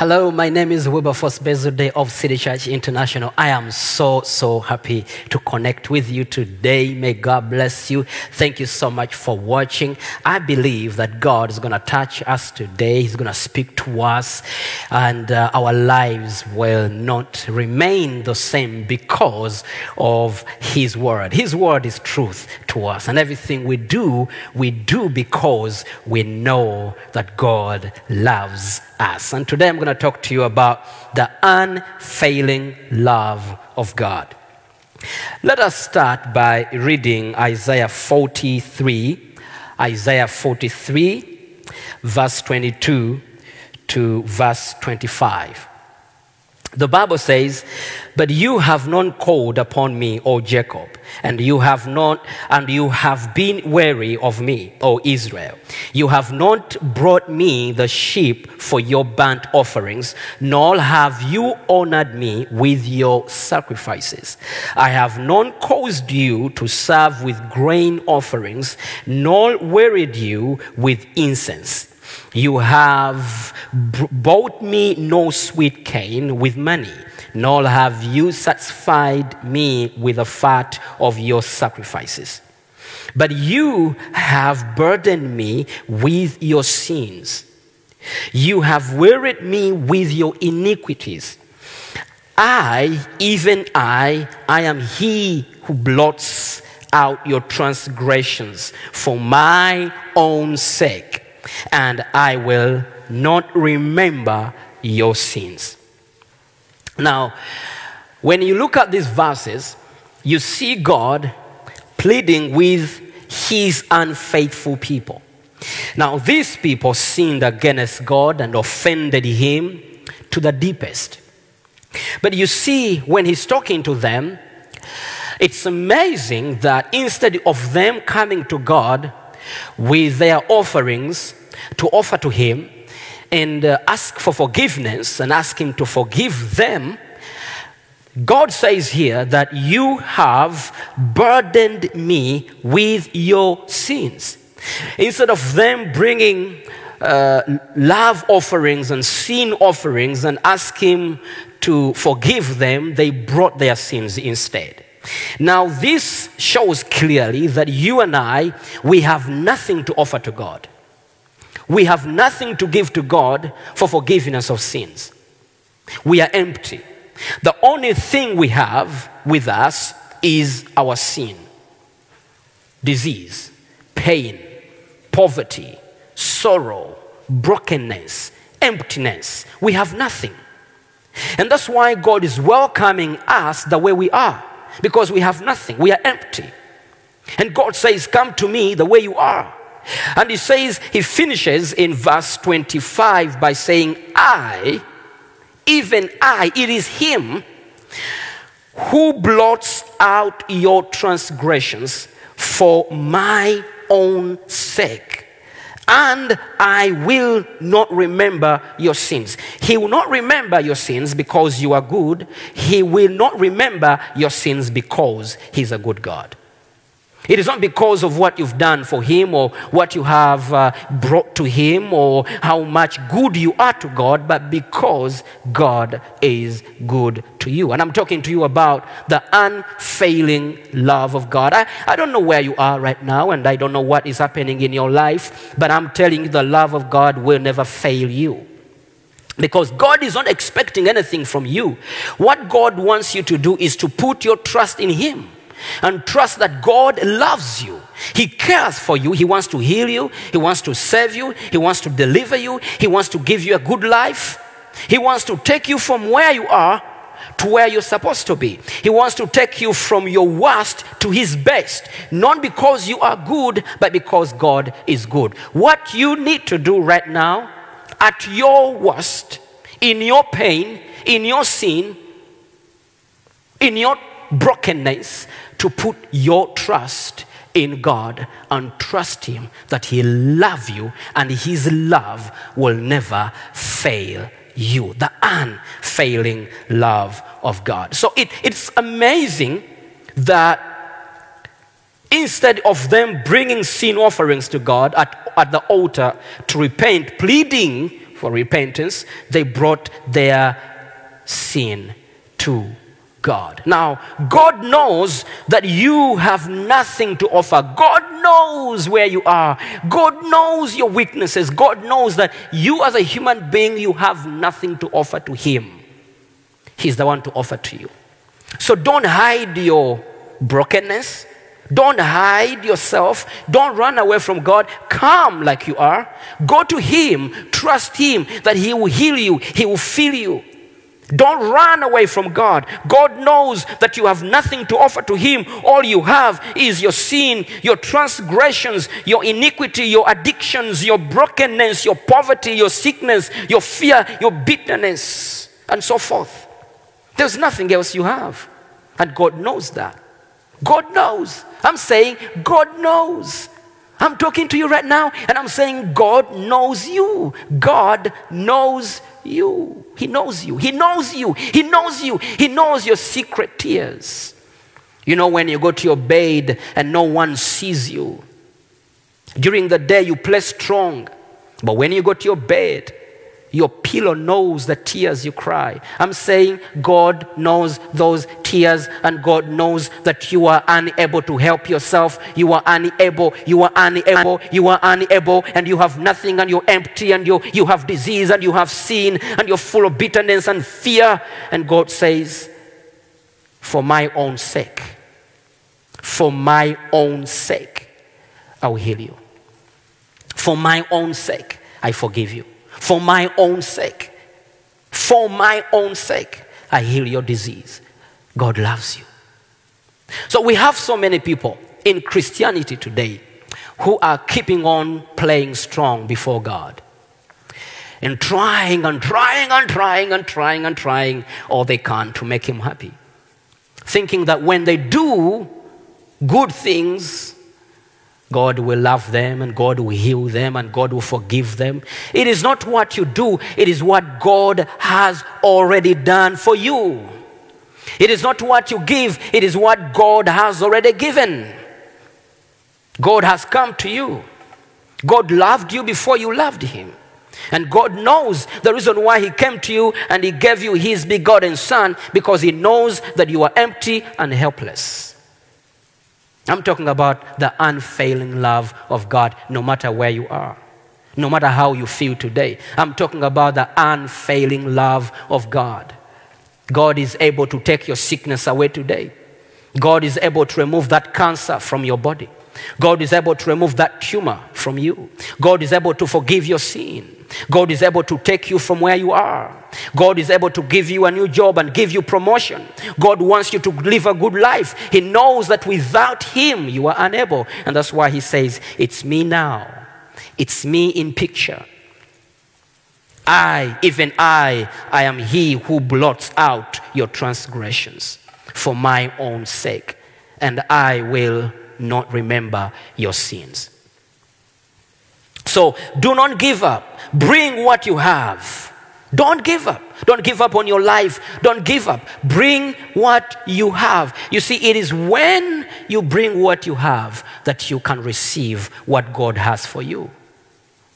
Hello, my name is Wilberforce Bezude of City Church International. I am so, so happy to connect with you today. May God bless you. Thank you so much for watching. I believe that God is going to touch us today. He's going to speak to us, and uh, our lives will not remain the same because of His Word. His Word is truth to us, and everything we do, we do because we know that God loves us. And today I'm going to talk to you about the unfailing love of God. Let us start by reading Isaiah 43, Isaiah 43, verse 22 to verse 25. The Bible says, But you have not called upon me, O Jacob, and you have not, and you have been weary of me, O Israel. You have not brought me the sheep for your burnt offerings, nor have you honored me with your sacrifices. I have not caused you to serve with grain offerings, nor wearied you with incense. You have bought me no sweet cane with money, nor have you satisfied me with the fat of your sacrifices. But you have burdened me with your sins. You have wearied me with your iniquities. I, even I, I am he who blots out your transgressions for my own sake, and I will not remember your sins. Now, when you look at these verses, you see God pleading with his unfaithful people. Now, these people sinned against God and offended him to the deepest. But you see, when he's talking to them, it's amazing that instead of them coming to God with their offerings to offer to him and uh, ask for forgiveness and ask him to forgive them, God says here that you have burdened me with your sins. Instead of them bringing uh, love offerings and sin offerings and ask Him to forgive them, they brought their sins instead. Now, this shows clearly that you and I, we have nothing to offer to God. We have nothing to give to God for forgiveness of sins. We are empty. The only thing we have with us is our sin, disease, pain, poverty, sorrow, brokenness, emptiness. We have nothing. And that's why God is welcoming us the way we are, because we have nothing. We are empty. And God says, Come to me the way you are. And He says, He finishes in verse 25 by saying, I, even I, it is Him who blots out your transgressions for my own sake. And I will not remember your sins. He will not remember your sins because you are good. He will not remember your sins because He's a good God. It is not because of what you've done for Him or what you have uh, brought to Him or how much good you are to God, but because God is good to you. And I'm talking to you about the unfailing love of God. I, I don't know where you are right now, and I don't know what is happening in your life, but I'm telling you the love of God will never fail you. Because God is not expecting anything from you. What God wants you to do is to put your trust in Him and trust that God loves you. He cares for you. He wants to heal you. He wants to save you. He wants to deliver you. He wants to give you a good life. He wants to take you from where you are to where you're supposed to be. He wants to take you from your worst to his best, not because you are good, but because God is good. What you need to do right now, at your worst, in your pain, in your sin, in your brokenness to put your trust in God and trust Him that He love you and His love will never fail you. The unfailing love of God. So it, it's amazing that instead of them bringing sin offerings to God at, at the altar to repent, pleading for repentance, they brought their sin to God. Now, God knows that you have nothing to offer. God knows where you are. God knows your weaknesses. God knows that you, as a human being, you have nothing to offer to Him. He's the one to offer to you. So don't hide your brokenness. Don't hide yourself. Don't run away from God. Come like you are. Go to Him. Trust Him that He will heal you, He will fill you. Don't run away from God. God knows that you have nothing to offer to Him. All you have is your sin, your transgressions, your iniquity, your addictions, your brokenness, your poverty, your sickness, your fear, your bitterness, and so forth. There's nothing else you have. And God knows that. God knows. I'm saying God knows. I'm talking to you right now and I'm saying God knows you. God knows you. He knows you. He knows you. He knows you. He knows your secret tears. You know, when you go to your bed and no one sees you. During the day, you play strong. But when you go to your bed, your pillow knows the tears you cry. I'm saying God knows those tears, and God knows that you are unable to help yourself. You are unable, you are unable, you are unable, and you have nothing, and you're empty, and you, you have disease, and you have sin, and you're full of bitterness and fear. And God says, For my own sake, for my own sake, I will heal you. For my own sake, I forgive you. For my own sake, for my own sake, I heal your disease. God loves you. So we have so many people in Christianity today who are keeping on playing strong before God and trying and trying and trying and trying and trying all they can to make Him happy. Thinking that when they do good things, God will love them and God will heal them and God will forgive them. It is not what you do, it is what God has already done for you. It is not what you give, it is what God has already given. God has come to you. God loved you before you loved Him. And God knows the reason why He came to you and He gave you His begotten Son because He knows that you are empty and helpless. I'm talking about the unfailing love of God no matter where you are, no matter how you feel today. I'm talking about the unfailing love of God. God is able to take your sickness away today. God is able to remove that cancer from your body. God is able to remove that tumor from you. God is able to forgive your sin. God is able to take you from where you are. God is able to give you a new job and give you promotion. God wants you to live a good life. He knows that without Him, you are unable. And that's why He says, It's me now. It's me in picture. I, even I, I am He who blots out your transgressions for my own sake, and I will not remember your sins. So do not give up. Bring what you have. Don't give up. Don't give up on your life. Don't give up. Bring what you have. You see, it is when you bring what you have that you can receive what God has for you.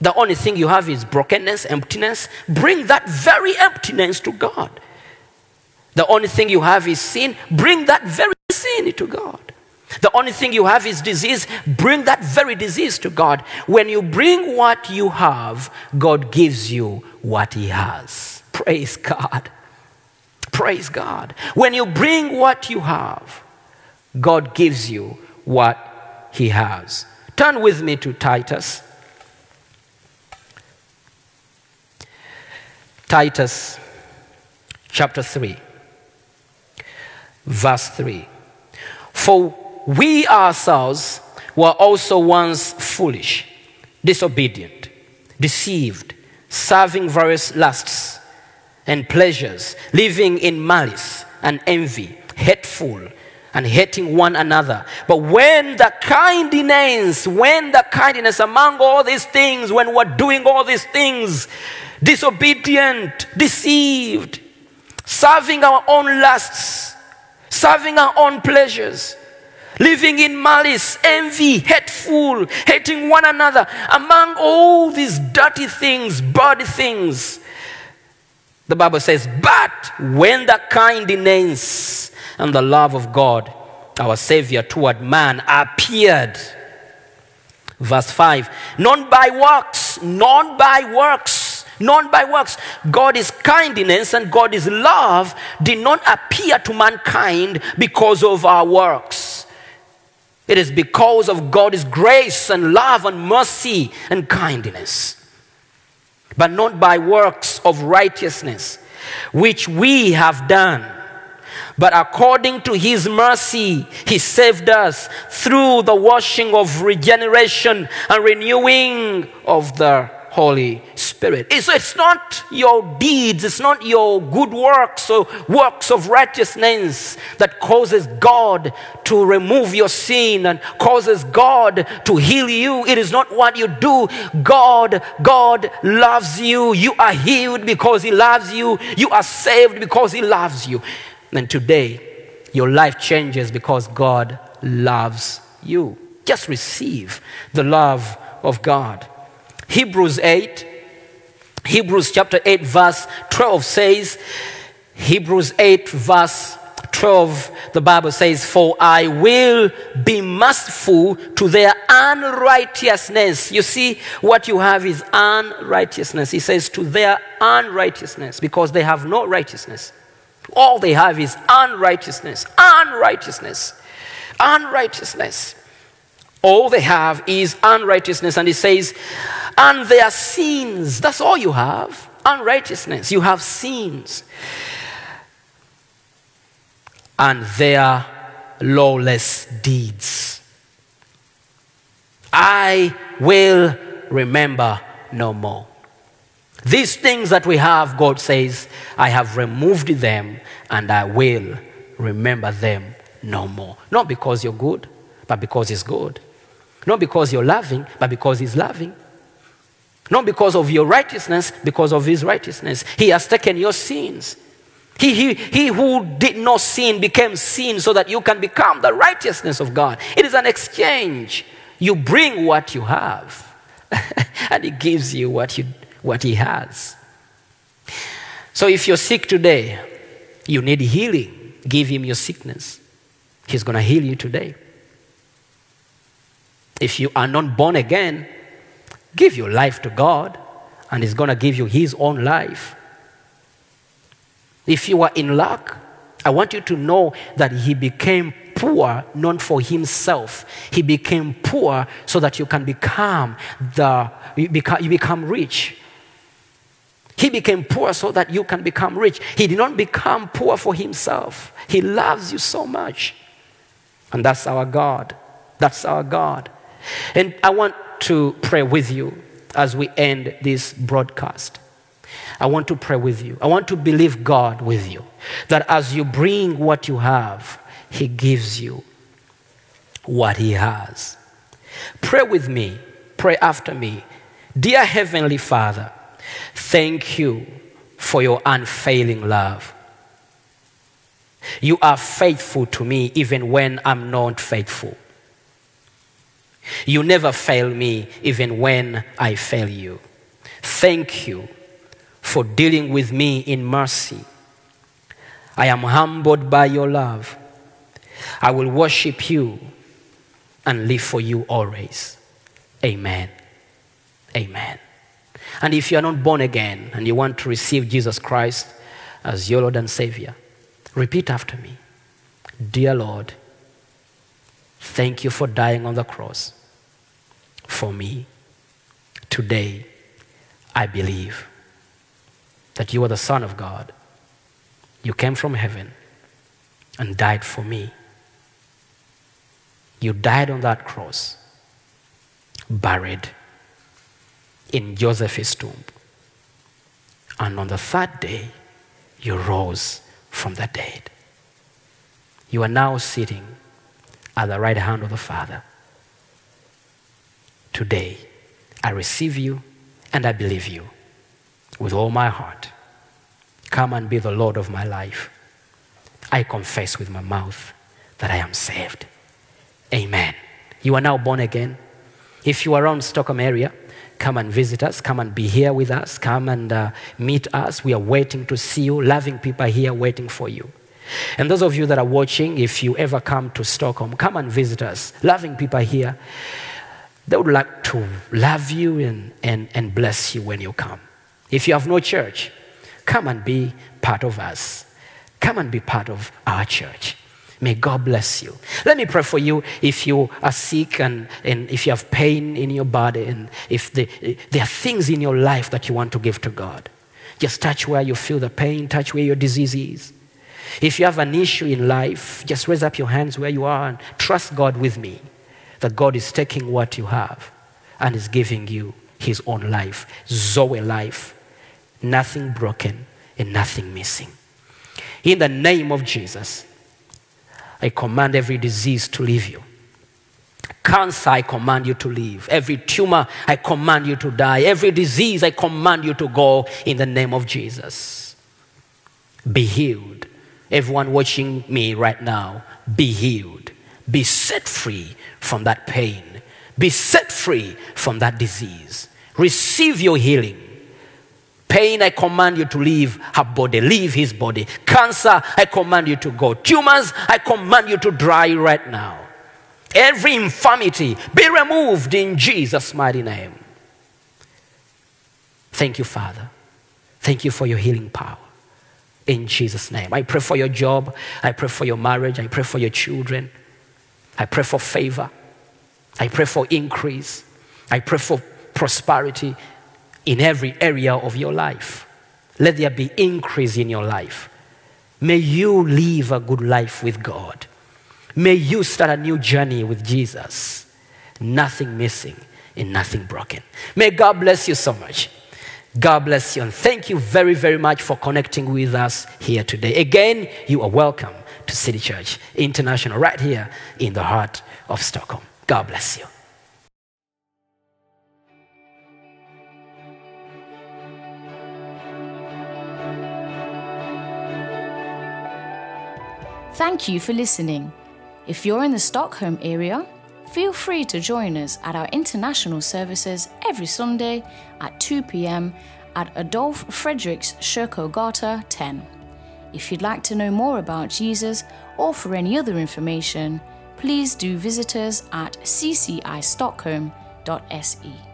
The only thing you have is brokenness, emptiness. Bring that very emptiness to God. The only thing you have is sin. Bring that very sin to God. The only thing you have is disease. Bring that very disease to God. When you bring what you have, God gives you what He has. Praise God. Praise God. When you bring what you have, God gives you what He has. Turn with me to Titus. Titus chapter 3, verse 3. For we ourselves were also once foolish, disobedient, deceived, serving various lusts and pleasures, living in malice and envy, hateful and hating one another. But when the kindness, when the kindness among all these things, when we're doing all these things, disobedient, deceived, serving our own lusts, serving our own pleasures, living in malice, envy, hateful, hating one another, among all these dirty things, bad things, the Bible says, but when the kindness and the love of God, our Savior toward man, appeared, verse 5, not by works, not by works, not by works. God's kindness and God's love did not appear to mankind because of our works. It is because of God's grace and love and mercy and kindness but not by works of righteousness, which we have done. But according to his mercy, he saved us through the washing of regeneration and renewing of the Holy Spirit. So it's not your deeds, it's not your good works or works of righteousness that causes God to remove your sin and causes God to heal you. It is not what you do. God, God loves you. You are healed because He loves you. You are saved because He loves you. And today, your life changes because God loves you. Just receive the love of God. Hebrews 8, Hebrews chapter 8, verse 12 says, Hebrews 8, verse 12, the Bible says, For I will be merciful to their unrighteousness. You see, what you have is unrighteousness. He says, To their unrighteousness, because they have no righteousness. All they have is unrighteousness, unrighteousness, unrighteousness. All they have is unrighteousness. And he says, and their sins. That's all you have. Unrighteousness. You have sins. And their lawless deeds. I will remember no more. These things that we have, God says, I have removed them and I will remember them no more. Not because you're good, but because He's good. Not because you're loving, but because He's loving. Not because of your righteousness, because of His righteousness. He has taken your sins. He, he, he who did not sin became sin so that you can become the righteousness of God. It is an exchange. You bring what you have, and He gives you what, you, what He has. So if you're sick today, you need healing. Give Him your sickness. He's going to heal you today. If you are not born again, give your life to God, and He's going to give you His own life. If you are in luck, I want you to know that He became poor not for Himself. He became poor so that you can become the you become, you become rich. He became poor so that you can become rich. He did not become poor for himself. He loves you so much. And that's our God. That's our God. And I want to pray with you as we end this broadcast. I want to pray with you. I want to believe God with you that as you bring what you have, He gives you what He has. Pray with me. Pray after me. Dear Heavenly Father, thank you for your unfailing love. You are faithful to me even when I'm not faithful. You never fail me even when I fail you. Thank you for dealing with me in mercy. I am humbled by your love. I will worship you and live for you always. Amen. Amen. And if you are not born again and you want to receive Jesus Christ as your Lord and Savior, repeat after me Dear Lord, thank you for dying on the cross for me. Today, I believe that you are the Son of God. You came from heaven and died for me. You died on that cross, buried in Joseph's tomb. And on the third day, you rose from the dead. You are now sitting at the right hand of the Father. Today, I receive you and I believe you with all my heart. Come and be the Lord of my life. I confess with my mouth that I am saved. Amen. You are now born again. If you are around Stockholm area, come and visit us. Come and be here with us. Come and uh, meet us. We are waiting to see you. Loving people here waiting for you. And those of you that are watching, if you ever come to Stockholm, come and visit us. Loving people here. They would like to love you and, and, and bless you when you come. If you have no church, come and be part of us. Come and be part of our church. May God bless you. Let me pray for you if you are sick and, and if you have pain in your body and if the, there are things in your life that you want to give to God. Just touch where you feel the pain, touch where your disease is. If you have an issue in life, just raise up your hands where you are and trust God with me that God is taking what you have and is giving you his own life, Zoe life, nothing broken and nothing missing. In the name of Jesus, I command every disease to leave you. Cancer, I command you to leave. Every tumor, I command you to die. Every disease, I command you to go in the name of Jesus. Be healed. Everyone watching me right now, be healed. Be set free from that pain. Be set free from that disease. Receive your healing. Pain, I command you to leave her body, leave his body. Cancer, I command you to go. Tumors, I command you to dry right now. Every infirmity, be removed in Jesus' mighty name. Thank you, Father. Thank you for your healing power. In Jesus' name. I pray for your job. I pray for your marriage. I pray for your children. I pray for favor. I pray for increase. I pray for prosperity in every area of your life. Let there be increase in your life. May you live a good life with God. May you start a new journey with Jesus. Nothing missing and nothing broken. May God bless you so much. God bless you and thank you very, very much for connecting with us here today. Again, you are welcome to City Church International right here in the heart of Stockholm. God bless you. Thank you for listening. If you're in the Stockholm area, feel free to join us at our international services every Sunday at 2 pm at Adolf Fredriks Kyrkogata 10. If you'd like to know more about Jesus or for any other information, please do visit us at ccistockholm.se.